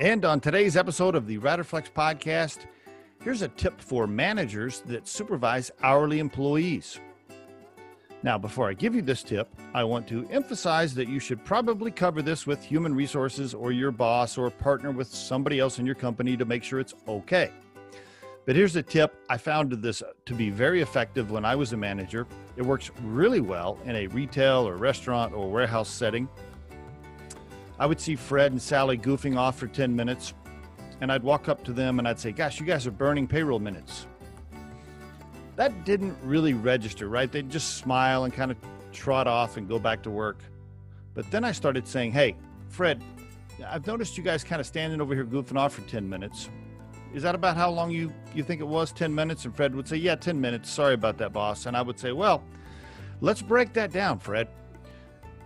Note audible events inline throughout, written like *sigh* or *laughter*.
And on today's episode of the Riderflex podcast, here's a tip for managers that supervise hourly employees. Now, before I give you this tip, I want to emphasize that you should probably cover this with human resources or your boss or partner with somebody else in your company to make sure it's okay. But here's a tip I found this to be very effective when I was a manager. It works really well in a retail or restaurant or warehouse setting. I would see Fred and Sally goofing off for 10 minutes, and I'd walk up to them and I'd say, Gosh, you guys are burning payroll minutes. That didn't really register, right? They'd just smile and kind of trot off and go back to work. But then I started saying, Hey, Fred, I've noticed you guys kind of standing over here goofing off for 10 minutes. Is that about how long you, you think it was? 10 minutes? And Fred would say, Yeah, 10 minutes. Sorry about that, boss. And I would say, Well, let's break that down, Fred.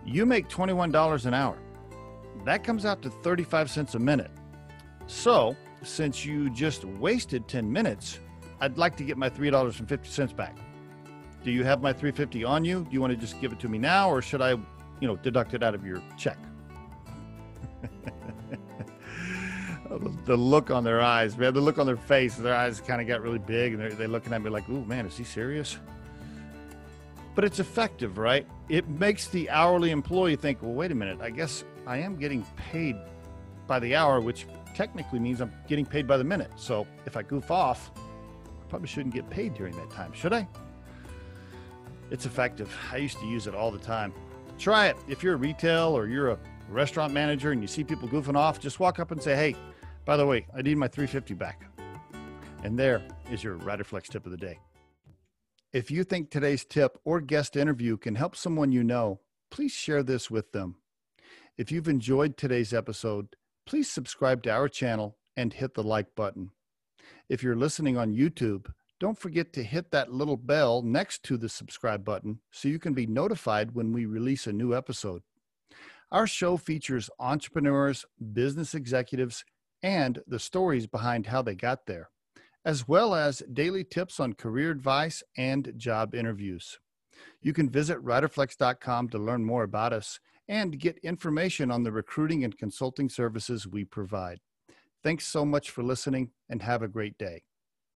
You make $21 an hour that comes out to 35 cents a minute. So, since you just wasted 10 minutes, I'd like to get my $3.50 back. Do you have my 350 on you? Do you want to just give it to me now or should I, you know, deduct it out of your check? *laughs* the look on their eyes, man, the look on their face, their eyes kind of got really big and they're, they're looking at me like, "Ooh, man, is he serious?" But it's effective, right? It makes the hourly employee think, "Well, wait a minute. I guess I am getting paid by the hour, which technically means I'm getting paid by the minute. So if I goof off, I probably shouldn't get paid during that time, should I? It's effective. I used to use it all the time. Try it. If you're a retail or you're a restaurant manager and you see people goofing off, just walk up and say, hey, by the way, I need my 350 back. And there is your Riderflex tip of the day. If you think today's tip or guest interview can help someone you know, please share this with them. If you've enjoyed today's episode, please subscribe to our channel and hit the like button. If you're listening on YouTube, don't forget to hit that little bell next to the subscribe button so you can be notified when we release a new episode. Our show features entrepreneurs, business executives, and the stories behind how they got there, as well as daily tips on career advice and job interviews. You can visit riderflex.com to learn more about us and get information on the recruiting and consulting services we provide. Thanks so much for listening and have a great day.